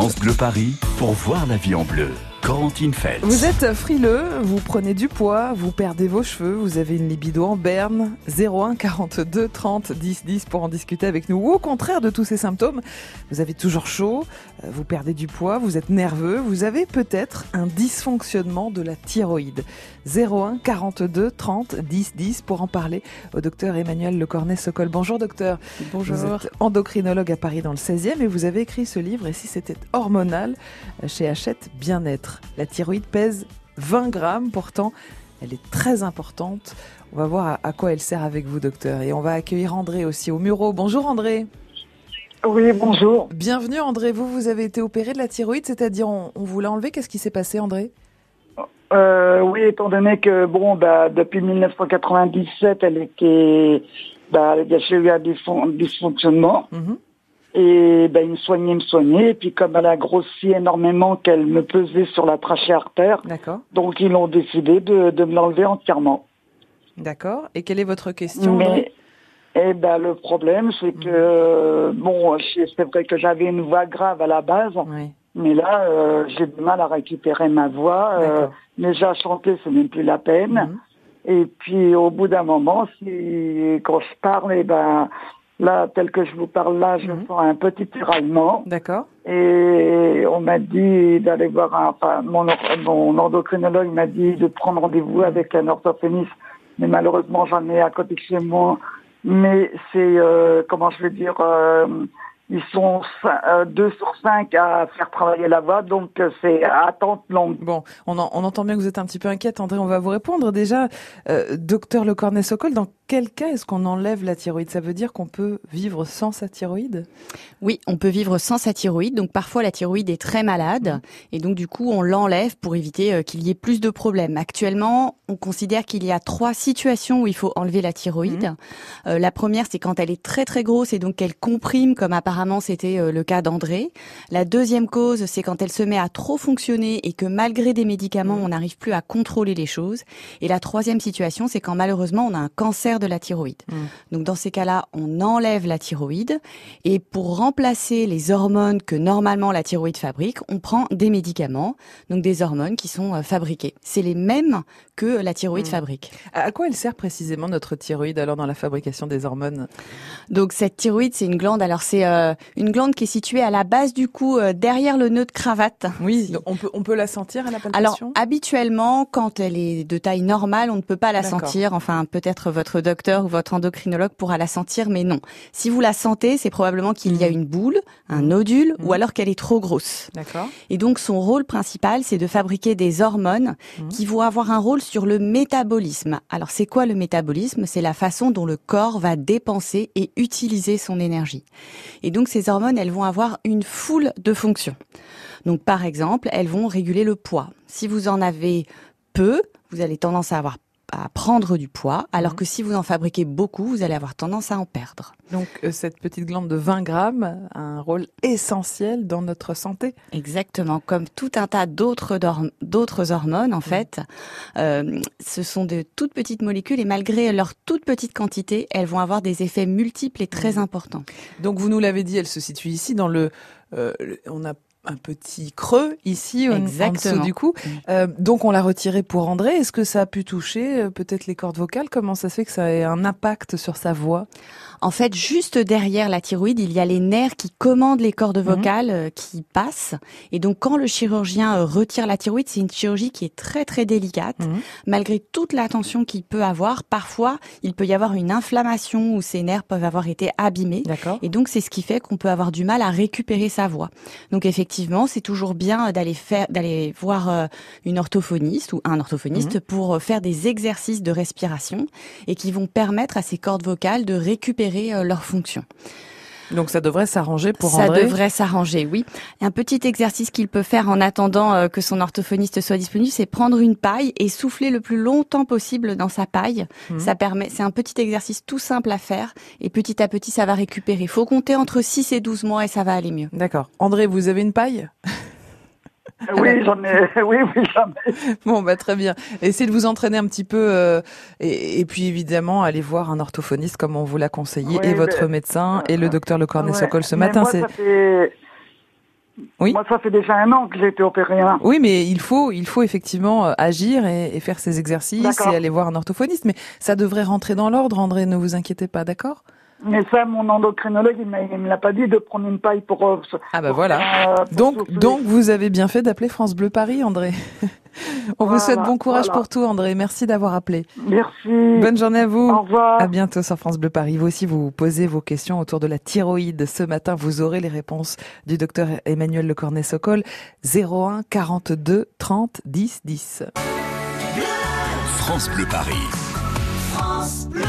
France Bleu Paris pour voir la vie en bleu. Vous êtes frileux, vous prenez du poids, vous perdez vos cheveux, vous avez une libido en berne. 01 42 30 10 10 pour en discuter avec nous. Ou au contraire de tous ces symptômes, vous avez toujours chaud, euh, vous perdez du poids, vous êtes nerveux, vous avez peut-être un dysfonctionnement de la thyroïde. 01 42 30 10 10 pour en parler au docteur Emmanuel Lecornet-Socol. Bonjour docteur. Bonjour. Vous êtes endocrinologue à Paris dans le 16e et vous avez écrit ce livre Et si c'était hormonal chez Hachette Bien-être. La thyroïde pèse 20 grammes, pourtant elle est très importante. On va voir à, quoi elle sert avec vous docteur. Et on va accueillir André aussi au Muro. Bonjour André. Oui, bonjour. Bienvenue André. Vous, vous avez été opéré de la thyroïde, c'est-à-dire on, on vous l'a enlevé. Qu'est-ce qui s'est passé André? Euh, oui, étant donné que bon, bah, depuis 1997, elle était, bah, il y a eu un dysfonctionnement. Mhm. Et ben, ils me soignaient, me soignaient. Et puis comme elle a grossi énormément, qu'elle me pesait sur la trachée artère, donc ils ont décidé de, de me l'enlever entièrement. D'accord. Et quelle est votre question Mais, eh ben, le problème, c'est que, mhm. bon, c'est vrai que j'avais une voix grave à la base. Oui. Mais là, euh, j'ai du mal à récupérer ma voix. Euh, déjà chanter, ce n'est plus la peine. Mhm. Et puis au bout d'un moment, si quand je parle, eh ben là, tel que je vous parle là, je mm un petit tiraillement. D'accord. Et on m'a dit d'aller voir un, enfin, mon, mon endocrinologue m'a dit de prendre rendez-vous mhm. avec un orthophoniste. Mais malheureusement, j'en ai à côté de chez moi. Mais c'est, euh, comment je vais dire, euh, ils sont euh, deux sur cinq à faire travailler la voix, donc euh, c'est attente longue. Bon, on, on, entend bien que vous êtes un petit peu inquiète, André, on va vous répondre. Déjà, euh, docteur Le Cornet-Socol, dans quel cas est-ce qu'on enlève la thyroïde? Ça veut dire qu'on peut vivre sans sa thyroïde? Oui, on peut vivre sans sa thyroïde. Donc parfois la thyroïde est très malade et donc du coup on l'enlève pour éviter euh, qu'il y ait plus de problèmes. Actuellement, on considère qu'il y a trois situations où il faut enlever la thyroïde. Euh, la première, c'est quand elle est très très grosse et donc qu'elle comprime, comme apparemment c'était euh, le cas d'André. La deuxième cause, c'est quand elle se met à trop fonctionner et que malgré des médicaments, mhm. on n'arrive plus à contrôler les choses. Et la troisième situation, c'est quand malheureusement on a un cancer de la thyroïde. Mm. Donc dans ces cas-là, on enlève la thyroïde et pour remplacer les hormones que normalement la thyroïde fabrique, on prend des médicaments, donc des hormones qui sont euh, fabriquées. C'est les mêmes que la thyroïde mm. fabrique. À quoi elle sert précisément notre thyroïde alors dans la fabrication des hormones? Donc cette thyroïde, c'est une glande. Alors c'est euh, une glande qui est située à la base du cou, euh, derrière le nœud de cravate. Oui, on peut on peut la sentir à la palpation? Alors habituellement, quand elle est de taille normale, on ne peut pas la sentir. Enfin, peut-être votre docteur ou votre endocrinologue pourra la sentir, mais non. Si vous la sentez, c'est probablement qu'il y a mm. une boule, un nodule, ou mm. alors qu'elle est trop grosse. D'accord. Et donc son rôle principal, c'est de fabriquer des hormones qui vont avoir un rôle sur le métabolisme. Alors c'est quoi le métabolisme? C'est la façon dont le corps va dépenser et utiliser son énergie. Et donc ces hormones, elles vont avoir une foule de fonctions. Donc par exemple, elles vont réguler le poids. Si vous en avez peu, vous allez tendance à avoir à prendre du poids, alors mhm. que si vous en fabriquez beaucoup, vous allez avoir tendance à en perdre. Donc euh, cette petite glande de 20 grammes a un rôle essentiel dans notre santé. Exactement, comme tout un tas d'autres d'autres hormones en fait. Euh, ce sont de toutes petites molécules et malgré leur toute petite quantité, elles vont avoir des effets multiples et très importants. Donc vous nous l'avez dit, elle se situe ici dans le euh, on a un petit creux ici Exactement. en dessous du cou. Mm. Euh, donc on l'a retiré pour André. Est-ce que ça a pu toucher euh, peut-être les cordes vocales? Comment ça se fait que ça ait un impact sur sa voix? En fait, juste derrière la thyroïde, il y a les nerfs qui commandent les cordes mm. vocales euh, qui passent. Et donc quand le chirurgien retire la thyroïde, c'est une chirurgie qui est très très délicate. Mm. Malgré toute l'attention qu'il peut avoir, parfois il peut y avoir une inflammation où ces nerfs peuvent avoir été abîmés. Et donc c'est ce qui fait qu'on peut avoir du mal à récupérer sa voix. Donc effectivement c'est toujours bien d'aller faire, d'aller voir euh, une orthophoniste ou un orthophoniste mhm. pour euh, faire des exercices de respiration et qui vont permettre à ces cordes vocales de récupérer euh, leur fonction. Donc ça devrait s'arranger pour Ça devrait s'arranger, oui. un petit exercice qu'il peut faire en attendant que son orthophoniste soit disponible, c'est prendre une paille et souffler le plus longtemps possible dans sa paille. Mhm. Ça permet, c'est un petit exercice tout simple à faire et petit à petit ça va récupérer. Il faut compter entre 6 et 12 mois et ça va aller mieux. D'accord. André, vous avez une paille? Oui, j'en ai. Oui, oui, j'en ai. Bon, bah très bien. Essayez de vous entraîner un petit peu, euh, et, puis évidemment, allez voir un orthophoniste comme on vous l'a conseillé, et votre médecin, et le docteur Le Cornet-Socol ce matin. c'est. oui. Moi, ça fait déjà un an que j'ai été opérée. Hein. Oui, mais il faut, il faut effectivement euh, agir et, faire ces exercices et aller voir un orthophoniste. Mais ça devrait rentrer dans l'ordre, André. Ne vous inquiétez pas, d'accord? Mais ça, mon endocrinologue, il ne me l'a pas dit de prendre une paille pour. Euh, ah bah voilà. donc, donc vous avez bien fait d'appeler France Bleu Paris, André. On vous souhaite bon courage pour tout, André. Merci d'avoir appelé. Merci. Bonne journée à vous. Au revoir. À bientôt sur France Bleu Paris. Vous aussi, vous posez vos questions autour de la thyroïde. Ce matin, vous aurez les réponses du docteur Emmanuel Lecornet-Socol. 01 42 30 10 10. France Bleu Paris. France Bleu.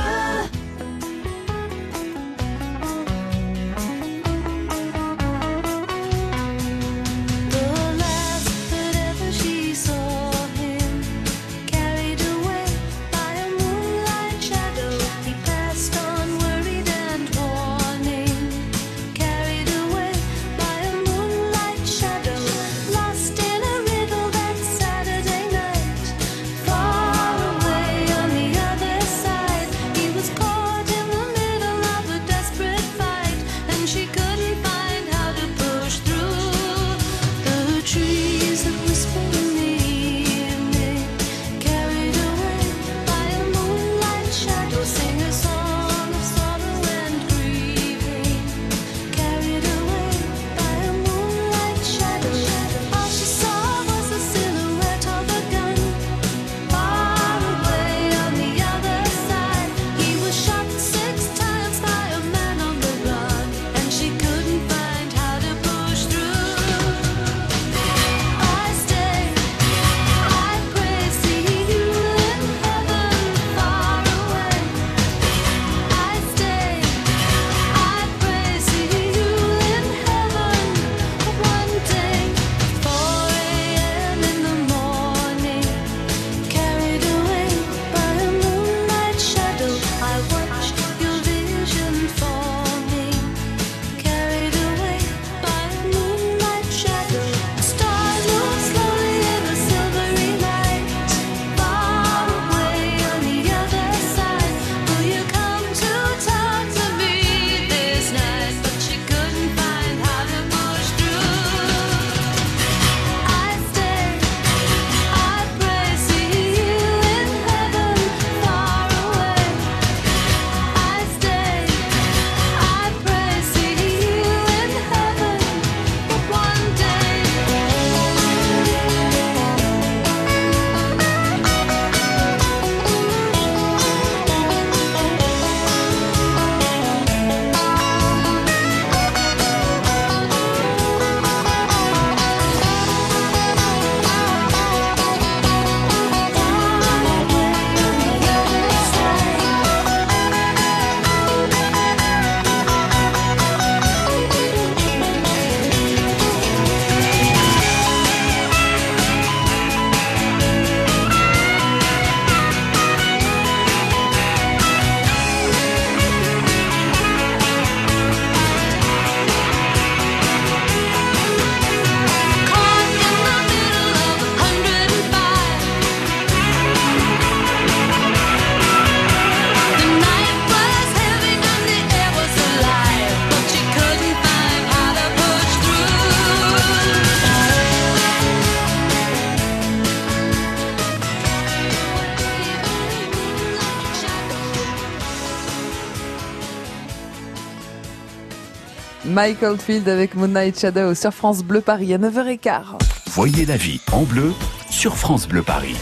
Michael Field avec Moonlight Shadow sur France Bleu Paris à 9h15. Voyez la vie en bleu sur France Bleu Paris.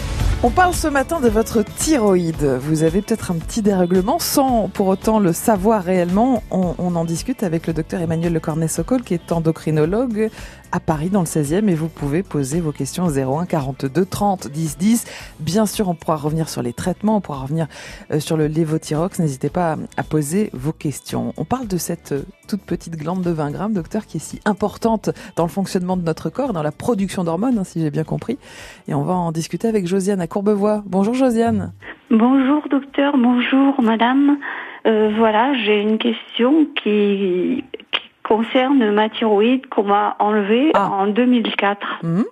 On parle ce matin de votre thyroïde. Vous avez peut-être un petit dérèglement sans pour autant le savoir réellement. On, en discute avec le docteur Emmanuel Lecornet-Socol qui est endocrinologue à Paris dans le 16e et vous pouvez poser vos questions au 01 42 30 10 10. Bien sûr, on pourra revenir sur les traitements, on pourra revenir euh, sur le lévothyrox. N'hésitez pas à poser vos questions. On parle de cette euh, toute petite glande de 20 grammes, docteur, qui est si importante dans le fonctionnement de notre corps, dans la production d'hormones, hein, si j'ai bien compris. Et on va en discuter avec Josiane Courbevoie. Bonjour Josiane. Bonjour docteur, bonjour madame. Euh, voilà, j'ai une question qui, concerne ma thyroïde qu'on m'a enlevée ah. en 2004. Mhm.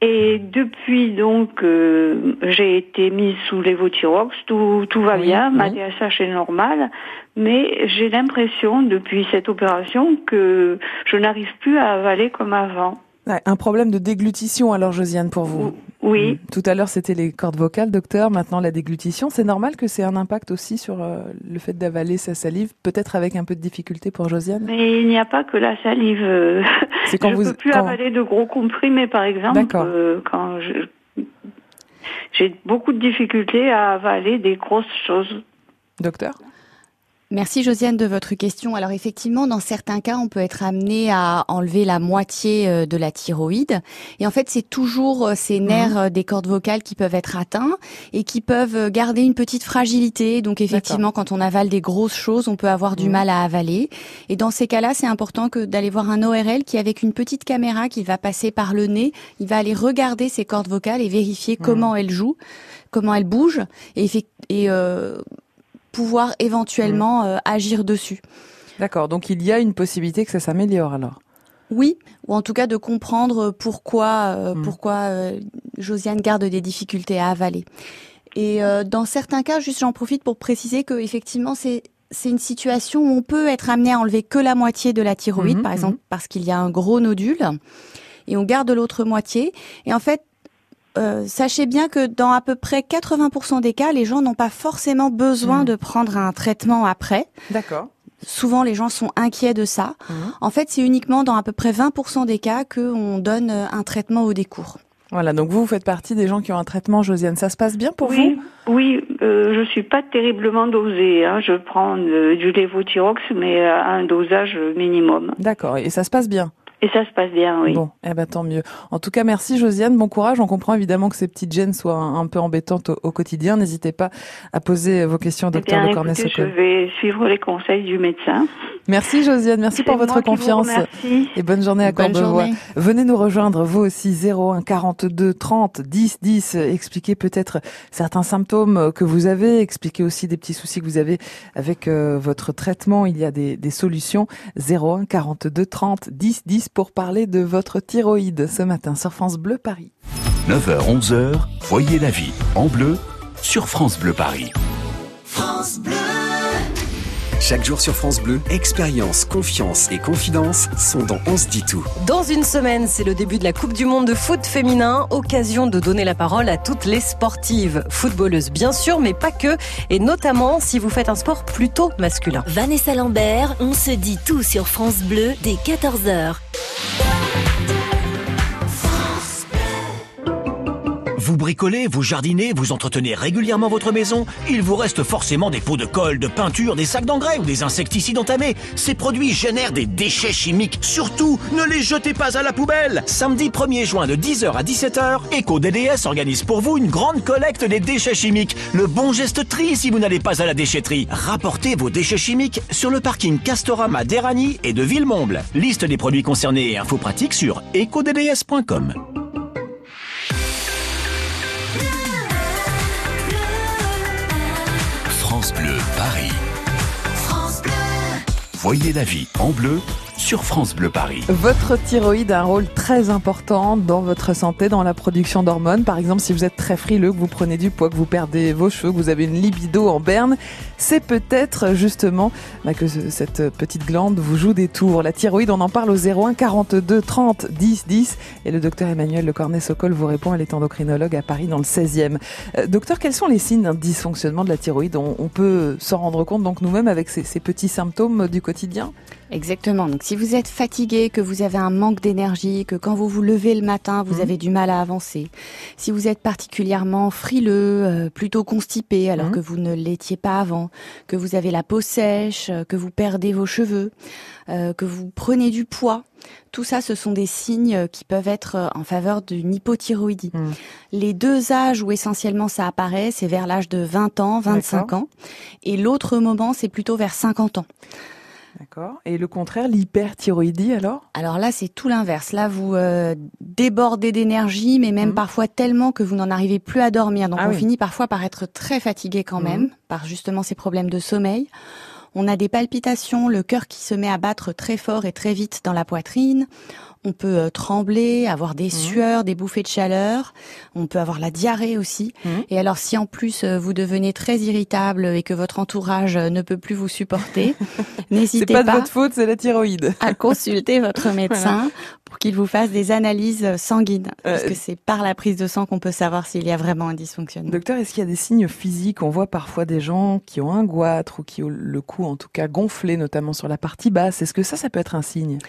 Et depuis donc, euh, j'ai été mise sous l'évothyrox, tout, tout va bien, ma DSH est normale, mais j'ai l'impression depuis cette opération que je n'arrive plus à avaler comme avant. Un problème de déglutition alors Josiane pour vous Oui. Mm. Tout à l'heure c'était les cordes vocales, docteur, maintenant la déglutition. C'est normal que c'est un impact aussi sur euh, le fait d'avaler sa salive, peut-être avec un peu de difficulté pour Josiane? Mais il n'y a pas que la salive. C'est quand je ne peux plus avaler de gros comprimés par exemple. Euh, quand j'ai beaucoup de difficultés à avaler des grosses choses. Docteur? Merci Josiane de votre question. Alors effectivement, dans certains cas, on peut être amené à enlever la moitié euh, de la thyroïde. Et en fait, c'est toujours euh, ces mhm. nerfs euh, des cordes vocales qui peuvent être atteints et qui peuvent garder une petite fragilité. Donc effectivement, quand on avale des grosses choses, on peut avoir du mhm. mal à avaler. Et dans ces cas-là, c'est important que d'aller voir un ORL qui, avec une petite caméra qui va passer par le nez, il va aller regarder ces cordes vocales et vérifier mhm. comment elles jouent comment elles bougent et, et pouvoir éventuellement euh, agir dessus. D'accord, donc il y a une possibilité que ça s'améliore alors? Oui, ou en tout cas de comprendre pourquoi euh, mmh. pourquoi euh, Josiane garde des difficultés à avaler. Et dans certains cas, juste j'en profite pour préciser que effectivement c'est c'est une situation où on peut être amené à enlever que la moitié de la thyroïde, mmh, par exemple parce qu'il y a un gros nodule, et on garde l'autre moitié. Et en fait, euh, sachez bien que dans à peu près 80% des cas, les gens n'ont pas forcément besoin mmh. de prendre un traitement après. D'accord. Souvent, les gens sont inquiets de ça. Mmh. En fait, c'est uniquement dans à peu près 20% des cas qu'on donne euh, un traitement au décours. Voilà, donc vous, vous faites partie des gens qui ont un traitement, Josiane. Ça se passe bien pour vous? Oui, euh, je suis pas terriblement dosée. Hein. Je prends du lévothyrox, mais à un dosage minimum. D'accord, et ça se passe bien? Et ça se passe bien, oui. Bon, eh ben tant mieux. En tout cas, merci Josiane, bon courage. On comprend évidemment que ces petites gènes soient un, peu embêtantes au, quotidien. N'hésitez pas à poser vos questions au eh docteur de cornet Je vais suivre les conseils du médecin. Merci Josiane, merci pour votre confiance. Et bonne journée à Courbevoie. Venez nous rejoindre, vous aussi, 01 42 30 10 10. Expliquez peut-être certains symptômes que vous avez, expliquez aussi des petits soucis que vous avez avec euh, votre traitement. Il y a des, des solutions. 01 42 30 10 10 pour parler de votre thyroïde ce matin sur France Bleu Paris. 9h, 11h, voyez la vie en bleu sur France Bleu Paris. France Bleu. Chaque jour sur France Bleu, expérience, confiance et confidence sont dans On se dit tout. Dans une semaine, c'est le début de la Coupe du Monde de foot féminin, occasion de donner la parole à toutes les sportives, footballeuses bien sûr, mais pas que, et notamment si vous faites un sport plutôt masculin. Vanessa Lambert, On se dit tout sur France Bleu dès 14h. Vous bricolez, vous jardinez, vous entretenez régulièrement votre maison Il vous reste forcément des pots de colle, de peinture, des sacs d'engrais ou des insecticides entamés. Ces produits génèrent des déchets chimiques. Surtout, ne les jetez pas à la poubelle Samedi 1er juin de 10h à 17h, EcoDDS organise pour vous une grande collecte des déchets chimiques. Le bon geste tri si vous n'allez pas à la déchetterie. Rapportez vos déchets chimiques sur le parking Castorama d'Erani et de Villemomble. Liste des produits concernés et infos pratiques sur ecodds.com. Voyez la vie en bleu sur France Bleu Paris. Votre thyroïde a un rôle très important dans votre santé, dans la production d'hormones. Par exemple, si vous êtes très frileux, que vous prenez du poids, que vous perdez vos cheveux, que vous avez une libido en berne, c'est peut-être justement bah, que cette petite glande vous joue des tours. La thyroïde, on en parle au 01 42 30 10 10 et le docteur Emmanuel Le Cornet-Socol vous répond, elle est endocrinologue à Paris dans le 16e. Euh, docteur, quels sont les signes d'un dysfonctionnement de la thyroïde? On, peut s'en rendre compte donc nous-mêmes avec ces petits symptômes du quotidien? Exactement. Donc si vous êtes fatigué, que vous avez un manque d'énergie, que quand vous vous levez le matin, vous mmh. avez du mal à avancer, si vous êtes particulièrement frileux, euh, plutôt constipé alors mmh. que vous ne l'étiez pas avant, que vous avez la peau sèche, euh, que vous perdez vos cheveux, euh, que vous prenez du poids, tout ça, ce sont des signes qui peuvent être en faveur d'une hypothyroïdie. Mmh. Les deux âges où essentiellement ça apparaît, c'est vers l'âge de 20 ans, 25 ans. Et l'autre moment, c'est plutôt vers 50 ans. D'accord. Et le contraire, l'hyperthyroïdie alors? Alors là, c'est tout l'inverse. Là, vous euh, débordez d'énergie, mais même mmh. parfois tellement que vous n'en arrivez plus à dormir. Donc ah on finit parfois par être très fatigué quand mmh. même, par justement ces problèmes de sommeil. On a des palpitations, le cœur qui se met à battre très fort et très vite dans la poitrine. On peut euh, trembler, avoir des mmh. sueurs, des bouffées de chaleur, on peut avoir la diarrhée aussi. Mmh. Et alors si en plus euh, vous devenez très irritable et que votre entourage euh, ne peut plus vous supporter, n'hésitez pas, pas de votre faute, c'est la thyroïde. à consulter votre médecin pour qu'il vous fasse des analyses sanguines, parce que c'est par la prise de sang qu'on peut savoir s'il y a vraiment un dysfonctionnement. Docteur, est-ce qu'il y a des signes physiques? On voit parfois des gens qui ont un goitre ou qui ont le cou en tout cas gonflé, notamment sur la partie basse. Est-ce que ça, ça peut être un signe?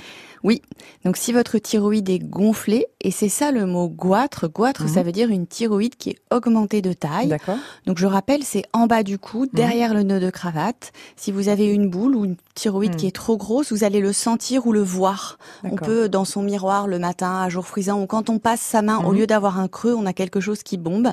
Oui. Donc si votre thyroïde est gonflée, et c'est ça le mot goitre, goitre mhm. ça veut dire une thyroïde qui est augmentée de taille. D'accord. Donc je rappelle, c'est en bas du cou, mhm. derrière le nœud de cravate. Si vous avez une boule ou une thyroïde mhm. qui est trop grosse, vous allez le sentir ou le voir. On peut dans son miroir le matin à jour frisant ou quand on passe sa main, au lieu d'avoir un creux, on a quelque chose qui bombe.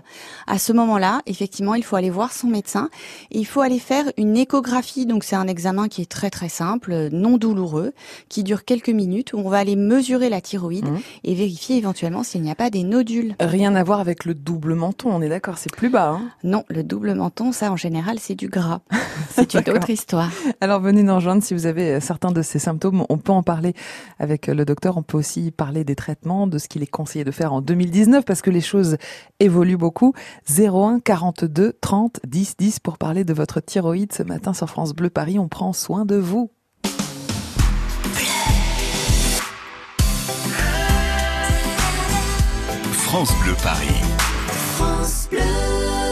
À ce moment-là, effectivement, il faut aller voir son médecin. Et il faut aller faire une échographie. Donc c'est un examen qui est très très simple, non douloureux, qui dure quelques minutes où on va aller mesurer la thyroïde mmh. et vérifier éventuellement s'il n'y a pas des nodules. Rien à voir avec le double menton, on est d'accord, c'est plus bas. Hein non, le double menton, ça en général, c'est du gras. C'est une autre histoire. Alors venez nous rejoindre si vous avez euh, certains de ces symptômes. On peut en parler avec euh, le docteur. On peut aussi parler des traitements, de ce qu'il est conseillé de faire en 2019 parce que les choses évoluent beaucoup. 01 42 30 10 10 pour parler de votre thyroïde ce matin sur France Bleu Paris. On prend soin de vous. France Bleu Paris. France Bleu.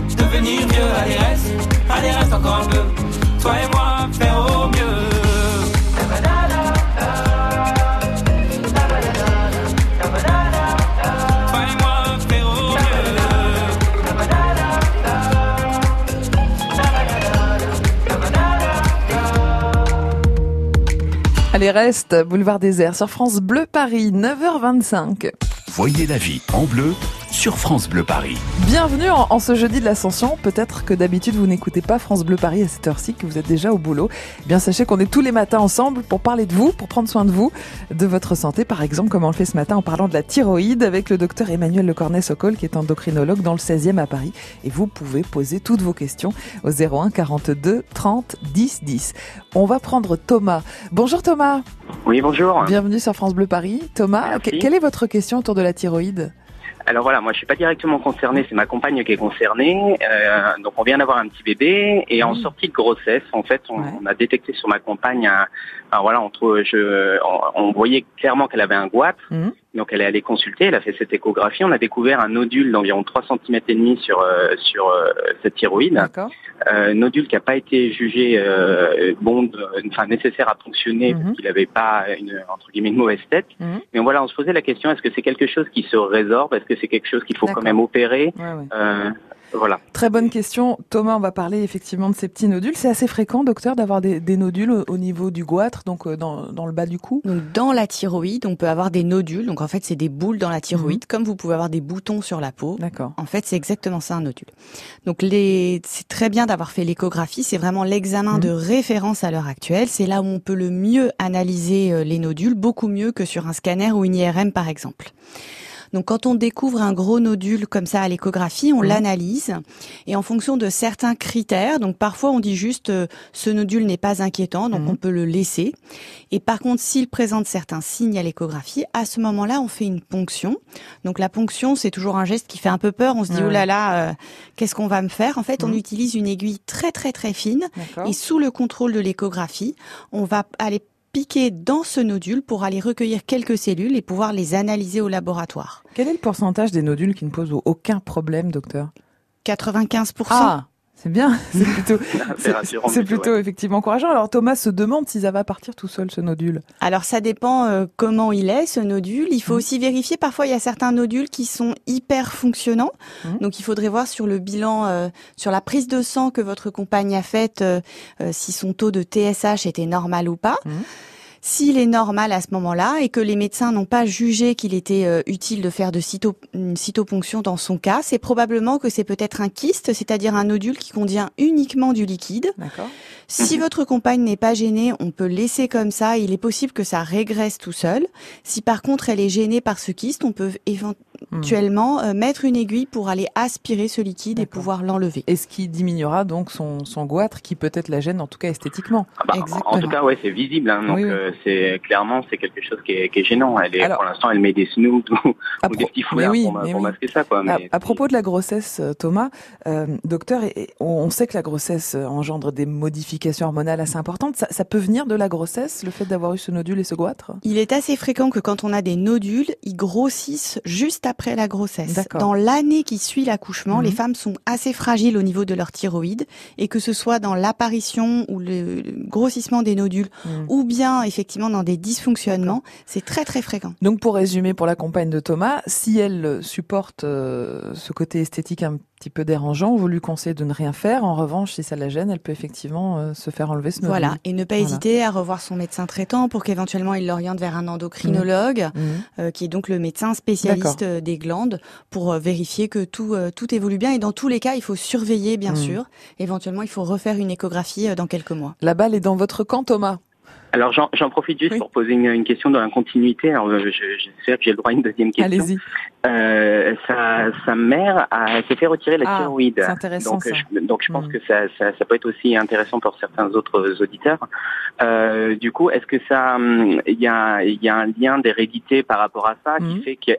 devenir vieux, allez reste, allez reste encore un peu. Toi et moi, faire au mieux. Allez, reste, boulevard désert sur France Bleu Paris, 9h25. Voyez la vie en bleu sur France Bleu Paris. Bienvenue en, ce jeudi de l'Ascension. Peut-être que d'habitude vous n'écoutez pas France Bleu Paris à cette heure-ci, que vous êtes déjà au boulot. Eh bien sachez qu'on est tous les matins ensemble pour parler de vous, pour prendre soin de vous, de votre santé. Par exemple, comme on le fait ce matin en parlant de la thyroïde avec le docteur Emmanuel Lecornet-Socol qui est endocrinologue dans le 16e à Paris. Et vous pouvez poser toutes vos questions au 01 42 30 10 10. On va prendre Thomas. Bonjour Thomas. Oui, bonjour. Bienvenue sur France Bleu Paris. Thomas, quelle est votre question autour de la thyroïde? Alors voilà, moi je suis pas directement concerné, c'est ma compagne qui est concernée. Euh, donc on vient d'avoir un petit bébé et en sortie de grossesse, en fait, on, a détecté sur ma compagne, un, voilà, entre, je, on, voyait clairement qu'elle avait un goitre. Mhm. Donc elle est allée consulter, elle a fait cette échographie, on a découvert un nodule d'environ 3 cm et demi sur euh, sur euh, cette thyroïde. Euh, nodule qui n'a pas été jugé euh, bon, enfin nécessaire à fonctionner parce mhm. qu'il n'avait pas une entre guillemets une mauvaise tête. Mhm. Mais voilà, on se posait la question est-ce que c'est quelque chose qui se résorbe, est-ce que c'est quelque chose qu'il faut quand même opérer? Voilà. Très bonne question. Thomas, on va parler effectivement de ces petits nodules. C'est assez fréquent, docteur, d'avoir des, nodules au, niveau du goitre, donc euh, dans, le bas du cou? Donc, Dans la thyroïde, on peut avoir des nodules. Donc en fait, c'est des boules dans la thyroïde, mhm. comme vous pouvez avoir des boutons sur la peau. D'accord. En fait, c'est exactement ça un nodule. Donc les... c'est très bien d'avoir fait l'échographie. C'est vraiment l'examen mhm. de référence à l'heure actuelle. C'est là où on peut le mieux analyser euh, les nodules, beaucoup mieux que sur un scanner ou une IRM par exemple. Donc quand on découvre un gros nodule comme ça à l'échographie, on l'analyse. Et en fonction de certains critères, donc parfois on dit juste euh, ce nodule n'est pas inquiétant, donc on peut le laisser. Et par contre, s'il présente certains signes à l'échographie, à ce moment-là, on fait une ponction. Donc la ponction, c'est toujours un geste qui fait un peu peur. On se dit oh là là, euh, qu'est-ce qu'on va me faire? En fait, on utilise une aiguille très très très fine. Et sous le contrôle de l'échographie, on va aller piquer dans ce nodule pour aller recueillir quelques cellules et pouvoir les analyser au laboratoire. Quel est le pourcentage des nodules qui ne posent aucun problème, docteur? 95%. Ah c'est bien, c'est plutôt, c'est plutôt effectivement encourageant. Alors Thomas se demande si ça va partir tout seul ce nodule. Alors ça dépend euh, comment il est ce nodule. Il faut mmh. aussi vérifier. Parfois il y a certains nodules qui sont hyper fonctionnants. Mmh. Donc il faudrait voir sur le bilan, euh, sur la prise de sang que votre compagne a faite, euh, si son taux de TSH était normal ou pas. Mmh. S'il est normal à ce moment-là et que les médecins n'ont pas jugé qu'il était euh, utile de faire de cyto, une cytoponction dans son cas, c'est probablement que c'est peut-être un kyste, c'est-à-dire un nodule qui contient uniquement du liquide. Si votre compagne n'est pas gênée, on peut laisser comme ça. Il est possible que ça régresse tout seul. Si par contre elle est gênée par ce kyste, on peut éventuellement hmm. euh, mettre une aiguille pour aller aspirer ce liquide et pouvoir l'enlever. Et ce qui diminuera donc son, son goitre, qui peut-être la gêne, en tout cas esthétiquement. Ah bah, en tout cas, ouais, c'est visible. Hein, donc euh, c'est clairement c'est quelque chose qui est, qui est gênant. Elle est, pour l'instant, elle met des snoods ou, des petits foulards pour, masquer ça. Quoi, à, propos de la grossesse, euh, Thomas, docteur, on sait que la grossesse engendre des modifications hormonales assez importantes. Ça, ça peut venir de la grossesse, le fait d'avoir eu ce nodule et ce goitre? Il est assez fréquent que quand on a des nodules, ils grossissent juste après la grossesse. Dans l'année qui suit l'accouchement, les mhm. femmes sont assez fragiles au niveau de leur thyroïde et que ce soit dans l'apparition ou le grossissement des nodules mhm. ou bien effectivement dans des dysfonctionnements, c'est très très fréquent. Donc pour résumer pour la compagne de Thomas, si elle supporte euh, ce côté esthétique un petit peu dérangeant, vous lui conseillez de ne rien faire. En revanche, si ça la gêne, elle peut effectivement euh, se faire enlever ce. Voilà, et ne pas hésiter à revoir son médecin traitant pour qu'éventuellement il l'oriente vers un endocrinologue, mmh. Mmh. Euh, qui est donc le médecin spécialiste euh, des glandes, pour vérifier que tout tout évolue bien. Et dans tous les cas, il faut surveiller, bien mmh. sûr. Éventuellement, il faut refaire une échographie dans quelques mois. La balle est dans votre camp, Thomas. Alors j'en profite juste pour poser une, question dans la continuité. Alors j'espère que j'ai le droit à une deuxième question. Allez-y. Euh, sa, sa, mère s'est fait retirer la ah, thyroïde. Intéressant, donc, ça. Je, donc je pense hmm. que ça, ça, ça, peut être aussi intéressant pour certains autres auditeurs. Euh, du coup, est-ce que ça, il y a, y a un lien d'hérédité par rapport à ça qui hmm. fait que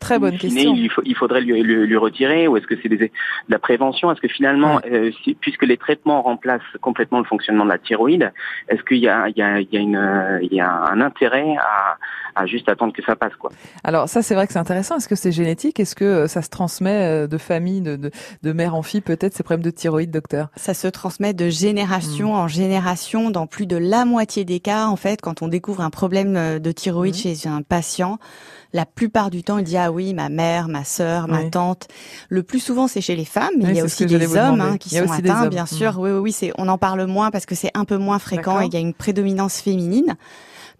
Très bonne question. Il, faut, il faudrait lui, lui, retirer ou est-ce que c'est de la prévention? Est-ce que finalement, euh, puisque les traitements remplacent complètement le fonctionnement de la thyroïde, est-ce qu'il y a, il y, a, il y, a une, il y a un intérêt à, à juste attendre que ça passe quoi? Alors ça, c'est vrai que c'est intéressant. Est-ce que c'est génétique? Est-ce que euh, ça se transmet euh, de famille, de, de, de mère en fille peut-être ces problèmes de thyroïde, docteur? Ça se transmet de génération hmm. en génération dans plus de la moitié des cas. En fait, quand on découvre un problème de thyroïde hmm. chez un patient, la plupart du temps, il dit ah oui, ma mère, ma sœur, ma tante. Le plus souvent, c'est chez les femmes, mais il y a aussi des hommes hein, qui sont atteints, bien sûr. Mm. Oui, oui, oui, c'est on en parle moins parce que c'est un peu moins fréquent et il y a une prédominance féminine.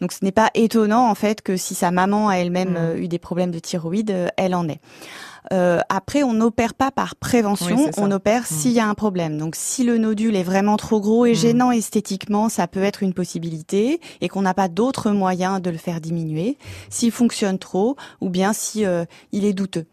Donc ce n'est pas étonnant en fait que si sa maman a elle-même mm. euh, eu des problèmes de thyroïde, euh, elle en est. Euh, après, on n'opère pas par prévention, on opère mmh. s'il y a un problème. Donc, si le nodule est vraiment trop gros et mmh. gênant esthétiquement, ça peut être une possibilité et qu'on n'a pas d'autres moyens de le faire diminuer. S'il fonctionne trop, ou bien si euh, il est douteux.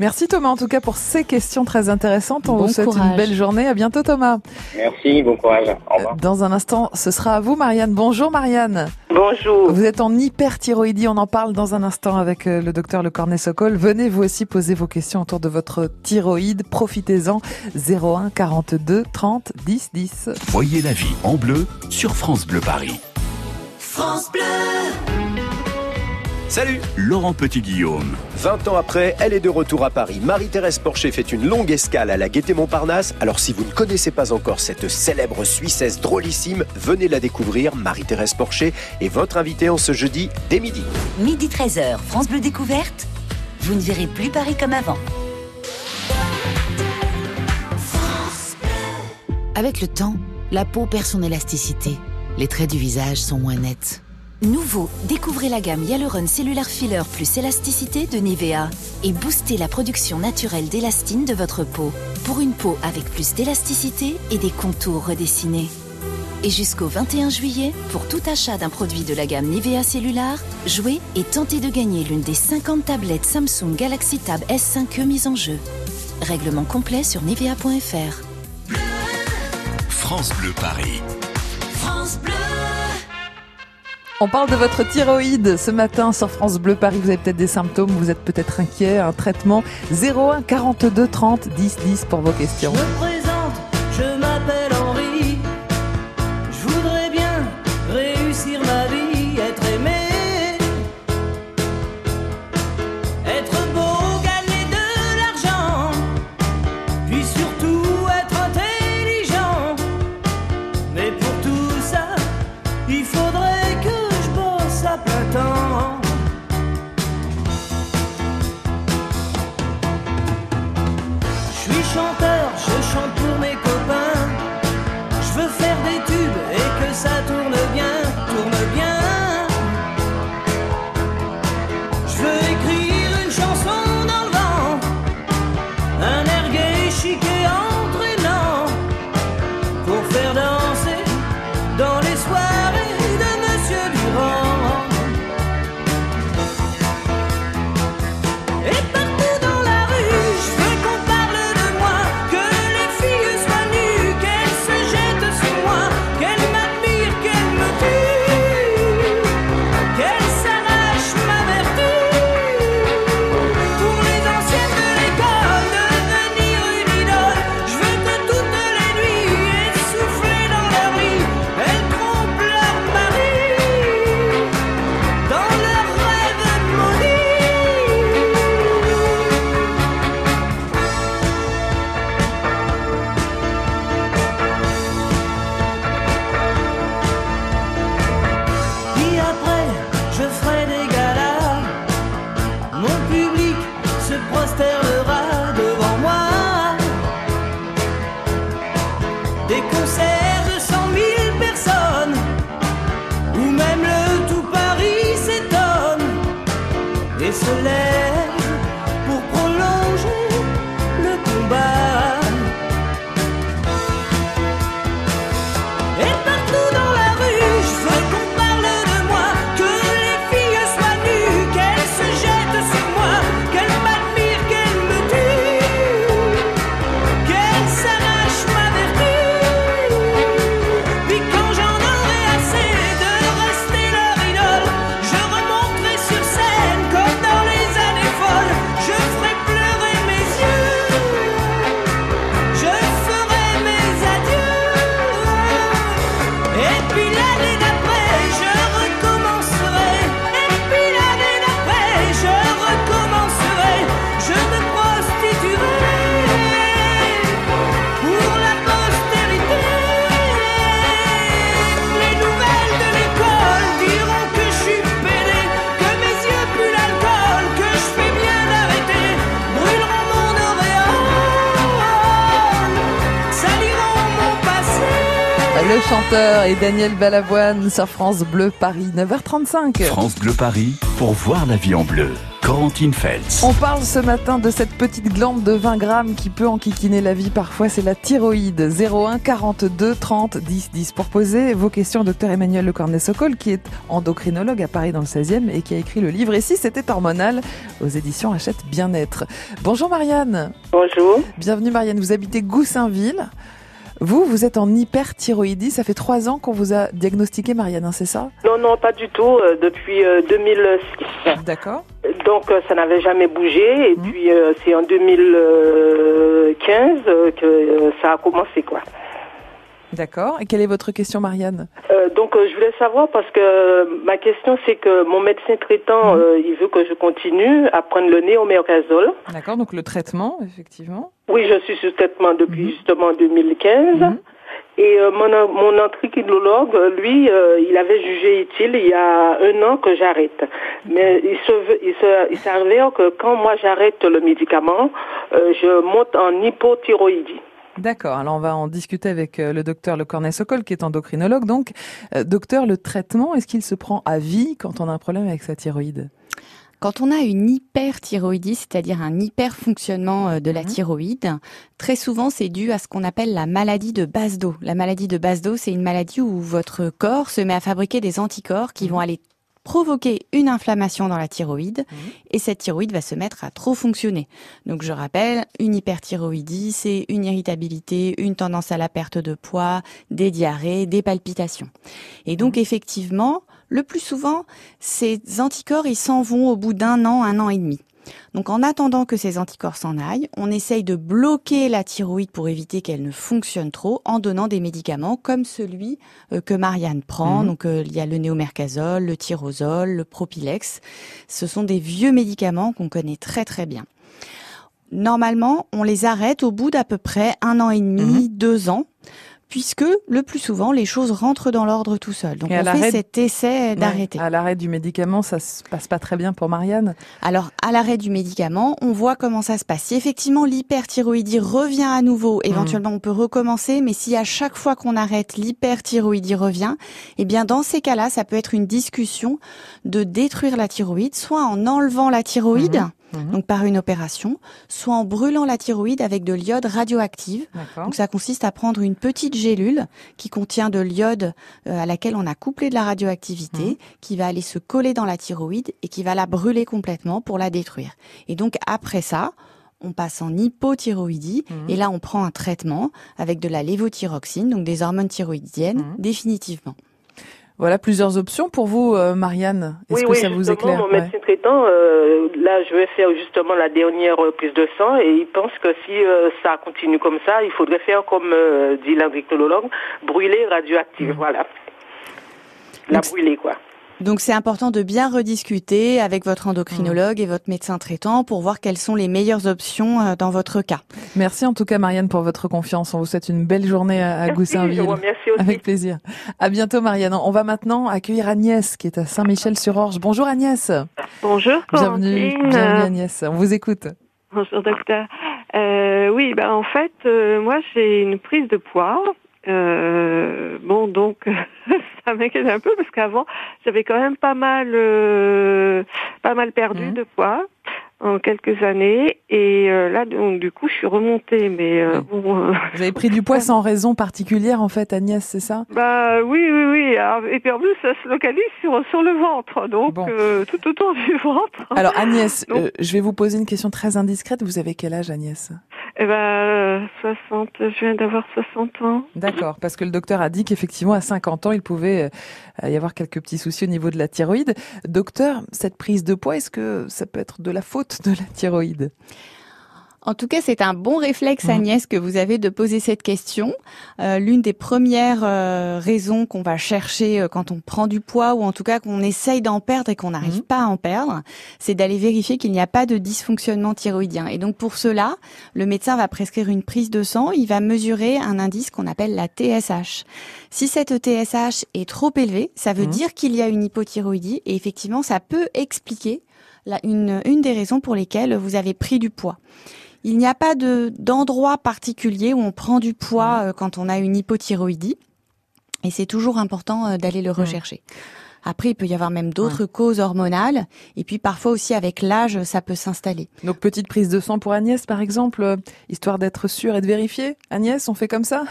Merci Thomas en tout cas pour ces questions très intéressantes. On vous souhaite une belle journée. À bientôt Thomas. Merci, bon courage. Au revoir. Dans un instant, ce sera à vous Marianne. Bonjour Marianne. Bonjour. Vous êtes en hyperthyroïdie, on en parle dans un instant avec euh, le docteur Le Cornet Socol. Venez vous aussi poser vos questions autour de votre thyroïde. Profitez-en 01 42 30 10 10. Voyez la vie en bleu sur France Bleu Paris. France Bleu. Salut Laurent Petit-Guillaume. 20 ans après, elle est de retour à Paris. Marie-Thérèse Porcher fait une longue escale à la Gaîté Montparnasse. Alors si vous ne connaissez pas encore cette célèbre Suissesse drôlissime, venez la découvrir. Marie-Thérèse Porcher est votre invitée en ce jeudi dès midi. Midi 13h, France Bleu Découverte. Vous ne verrez plus Paris comme avant. Avec le temps, la peau perd son élasticité. Les traits du visage sont moins nets. Nouveau, découvrez la gamme Hyaluron Cellular Filler plus élasticité de Nivea et boostez la production naturelle d'élastine de votre peau pour une peau avec plus d'élasticité et des contours redessinés. Et jusqu'au 21 juillet, pour tout achat d'un produit de la gamme Nivea Cellular, jouez et tentez de gagner l'une des 50 tablettes Samsung Galaxy Tab S5e mises en jeu. Règlement complet sur nivea.fr. France Bleu Paris. On parle de votre thyroïde ce matin sur France Bleu Paris. Vous avez peut-être des symptômes, vous êtes peut-être inquiet. Un traitement 01 42 30 10 10 pour vos questions. Je me présente, je m'appelle se prosternera et Daniel Balavoine sur France Bleu Paris, 9h35. France Bleu Paris pour voir la vie en bleu. Corentine Feltz. On parle ce matin de cette petite glande de 20 grammes qui peut enquiquiner la vie parfois, c'est la thyroïde. 01 42 30 10 10 pour poser vos questions docteur Emmanuel Le Cornet-Socol qui est endocrinologue à Paris dans le 16e et qui a écrit le livre Et si c'était hormonal aux éditions Hachette Bien-être. Bonjour Marianne. Bonjour. Bienvenue Marianne, vous habitez Goussainville. Vous, vous êtes en hyperthyroïdie. Ça fait trois ans qu'on vous a diagnostiqué, Marianne, hein, c'est ça? Non, non, pas du tout. euh, depuis euh, 2006. D'accord. Donc, euh, ça n'avait jamais bougé. Et Mmh. puis, euh, c'est en 2015 euh, que ça a commencé, quoi. D'accord. Et quelle est votre question, Marianne Euh, donc, euh, je voulais savoir parce que euh, ma question, c'est que mon médecin traitant, Mmh. euh, il veut que je continue à prendre le néomercazole. D'accord, donc le traitement, effectivement. Oui, je suis sous traitement depuis Mmh. justement 2015. Et euh, mon, mon endocrinologue, lui, euh, il avait jugé utile il y a un an que j'arrête. Mais il se, veut- il se, il s'avère que quand moi j'arrête le médicament, euh, je monte en hypothyroïdie. D'accord, alors on va en discuter avec euh, le docteur Le Cornet-Socol qui est endocrinologue. Donc, euh, docteur, le traitement, est-ce qu'il se prend à vie quand on a un problème avec sa thyroïde? Quand on a une hyperthyroïdie, c'est-à-dire un hyperfonctionnement euh, de la thyroïde, très souvent c'est dû à ce qu'on appelle la maladie de base d'eau. La maladie de base d'eau, c'est une maladie où votre corps se met à fabriquer des anticorps qui vont aller provoquer une inflammation dans la thyroïde et cette thyroïde va se mettre à trop fonctionner. Donc je rappelle, une hyperthyroïdie, c'est une irritabilité, une tendance à la perte de poids, des diarrhées, des palpitations. Et donc effectivement, le plus souvent, ces anticorps, ils s'en vont au bout d'un an, un an et demi. Donc en attendant que ces anticorps s'en aillent, on essaye de bloquer la thyroïde pour éviter qu'elle ne fonctionne trop en donnant des médicaments comme celui euh, que Marianne prend. Mhm. Donc euh, il y a le néomercazole, le tyrosol, le propilex. Ce sont des vieux médicaments qu'on connaît très très bien. Normalement, on les arrête au bout d'à peu près un an et demi, deux ans, puisque le plus souvent, les choses rentrent dans l'ordre tout seul. Donc Et on fait cet essai Ouais, d'arrêter. À l'arrêt du médicament, ça se passe pas très bien pour Marianne Alors, à l'arrêt du médicament, on voit comment ça se passe. Si effectivement l'hyperthyroïdie revient à nouveau, éventuellement on peut recommencer, mais si à chaque fois qu'on arrête, l'hyperthyroïdie revient, eh bien dans ces cas-là, ça peut être une discussion de détruire la thyroïde, soit en enlevant la thyroïde, donc par une opération, soit en brûlant la thyroïde avec de l'iode radioactive. Donc ça consiste à prendre une petite gélule qui contient de l'iode euh, à laquelle on a couplé de la radioactivité, qui va aller se coller dans la thyroïde et qui va la brûler complètement pour la détruire. Et donc après ça, on passe en hypothyroïdie et là on prend un traitement avec de la lévothyroxine, donc des hormones thyroïdiennes, définitivement. Voilà plusieurs options pour vous, euh, Marianne. Est-ce Oui, que oui, ça vous éclaire mon Ouais. médecin traitant, euh, là, je vais faire justement la dernière euh, prise de sang et il pense que si euh, ça continue comme ça, il faudrait faire comme euh, dit l'endocrinologue, brûler radioactive, voilà. La brûler, quoi. Donc c'est important de bien rediscuter avec votre endocrinologue et votre médecin traitant pour voir quelles sont les meilleures options euh, dans votre cas. Merci en tout cas, Marianne, pour votre confiance. On vous souhaite une belle journée à, Merci, Goussainville. aussi. Avec plaisir. À bientôt, Marianne. On va maintenant accueillir Agnès, qui est à Saint-Michel-sur-Orge. Bonjour, Agnès. Bonjour, Bienvenue, bienvenue, Agnès. On vous écoute. Bonjour, docteur. Euh, oui, ben en fait, euh, moi j'ai une prise de poids. Euh, bon, donc ça m'inquiète un peu parce qu'avant j'avais quand même pas mal, euh, pas mal perdu de poids en quelques années et euh, là donc du coup je suis remontée, mais euh, bon. euh, Vous avez pris du poids sans raison particulière, en fait, Agnès, c'est ça? Bah oui, oui, oui. Alors, et puis en plus, ça se localise sur, sur le ventre, donc euh, tout autour du ventre. Alors, Agnès, Donc, euh, je vais vous poser une question très indiscrète. Vous avez quel âge, Agnès? Eh ben, euh, 60, je viens d'avoir 60 ans. D'accord, parce que le docteur a dit qu'effectivement, à 50 ans, il pouvait euh, y avoir quelques petits soucis au niveau de la thyroïde. Docteur, cette prise de poids, est-ce que ça peut être de la faute de la thyroïde En tout cas, c'est un bon réflexe, Agnès, que vous avez de poser cette question. Euh, L'une des premières euh, raisons qu'on va chercher euh, quand on prend du poids, ou en tout cas qu'on essaye d'en perdre et qu'on n'arrive pas à en perdre, c'est d'aller vérifier qu'il n'y a pas de dysfonctionnement thyroïdien. Et donc pour cela, le médecin va prescrire une prise de sang, il va mesurer un indice qu'on appelle la TSH. Si cette TSH est trop élevée, ça veut dire qu'il y a une hypothyroïdie, et effectivement, ça peut expliquer la- une, une des raisons pour lesquelles vous avez pris du poids. Il n'y a pas de d'endroit particulier où on prend du poids euh, quand on a une hypothyroïdie, et c'est toujours important euh, d'aller le rechercher. Après, il peut y avoir même d'autres causes hormonales. Et puis parfois aussi avec l'âge, ça peut s'installer. Donc petite prise de sang pour Agnès, par exemple, euh, histoire d'être sûre et de vérifier. Agnès, on fait comme ça?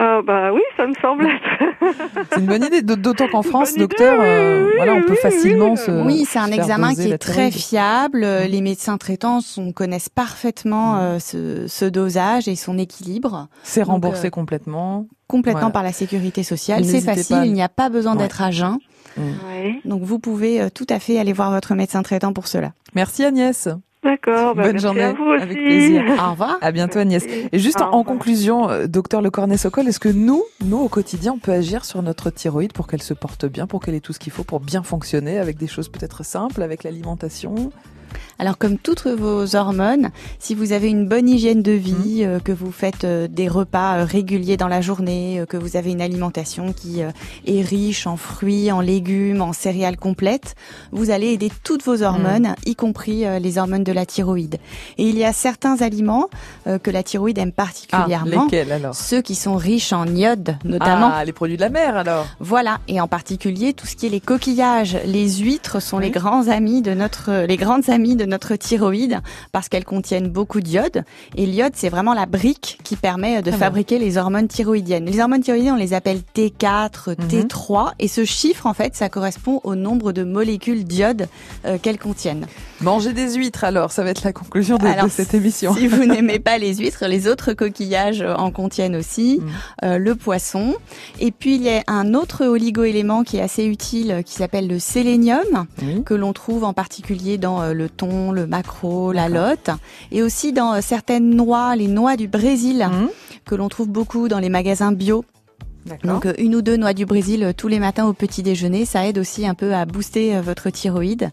Ah bah oui, ça me semble être. C'est une bonne idée, d'autant qu'en France, docteur, euh, voilà, on peut facilement se. Oui, c'est un examen qui est très fiable. Les médecins traitants sont, connaissent parfaitement euh, ce, ce dosage et son équilibre. C'est Donc, remboursé euh, complètement. Complètement Voilà. par la sécurité sociale. C'est facile, pas il n'y a pas besoin Ouais. d'être à jeun. Ouais. Donc vous pouvez euh, tout à fait aller voir votre médecin traitant pour cela. Merci Agnès. D'accord, bah, Bonne merci journée. à vous aussi. Avec plaisir. Au revoir. À bientôt Agnès. Et juste en, en conclusion, euh, docteur Le Cornet-Socol, est-ce que nous, nous au quotidien, on peut agir sur notre thyroïde pour qu'elle se porte bien, pour qu'elle ait tout ce qu'il faut pour bien fonctionner avec des choses peut-être simples, avec l'alimentation? Alors comme toutes vos hormones, si vous avez une bonne hygiène de vie, euh, que vous faites euh, des repas euh, réguliers dans la journée, que vous avez une alimentation qui est riche en fruits, en légumes, en céréales complètes, vous allez aider toutes vos hormones, y compris les hormones de la thyroïde. Et il y a certains aliments que la thyroïde aime particulièrement. Ah, lesquels alors? Ceux qui sont riches en iode, notamment. Ah, les produits de la mer alors. Voilà, et en particulier tout ce qui est les coquillages, les huîtres sont les grands amis de notre, les grandes amies de notre thyroïde parce qu'elles contiennent beaucoup d'iode. Et l'iode, c'est vraiment la brique qui permet de Ah bon. fabriquer les hormones thyroïdiennes. Les hormones thyroïdiennes, on les appelle T4, Mhm. T3, et ce chiffre, en fait, ça correspond au nombre de molécules d'iode euh, qu'elles contiennent. Manger des huîtres alors, ça va être la conclusion de, cette émission. Si vous n'aimez pas les huîtres, les autres coquillages en contiennent aussi, Mm. euh, le poisson. Et puis il y a un autre oligo-élément qui est assez utile, euh, qui s'appelle le sélénium, que l'on trouve en particulier dans euh, le thon, le maquereau, la lotte, et aussi dans euh, certaines noix, les noix du Brésil, Mm. que l'on trouve beaucoup dans les magasins bio. Donc euh, une ou deux noix du Brésil euh, tous les matins au petit déjeuner, ça aide aussi un peu à booster euh, votre thyroïde.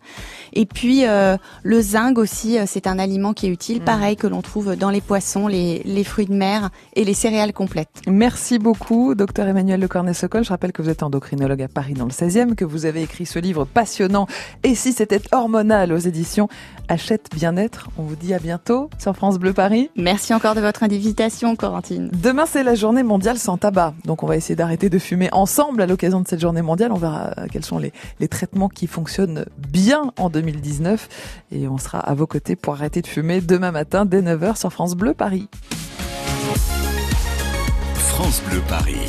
Et puis euh, le zinc aussi, c'est un aliment qui est utile, pareil que l'on trouve dans les poissons, les, les fruits de mer et les céréales complètes. Merci beaucoup, docteur Emmanuel Le Cornet-Socol. Je rappelle que vous êtes endocrinologue à Paris dans le 16e, que vous avez écrit ce livre passionnant. Et si c'était hormonal aux éditions Achète Bien-être, on vous dit à bientôt sur France Bleu Paris. Merci encore de votre invitation, Corentine. Demain, c'est la journée mondiale sans tabac. Donc, on va essayer d'arrêter de fumer ensemble à l'occasion de cette journée mondiale. On verra euh, quels sont les, les traitements qui fonctionnent bien en 2019. Et on sera à vos côtés pour arrêter de fumer demain matin dès 9h sur France Bleu Paris. France Bleu Paris.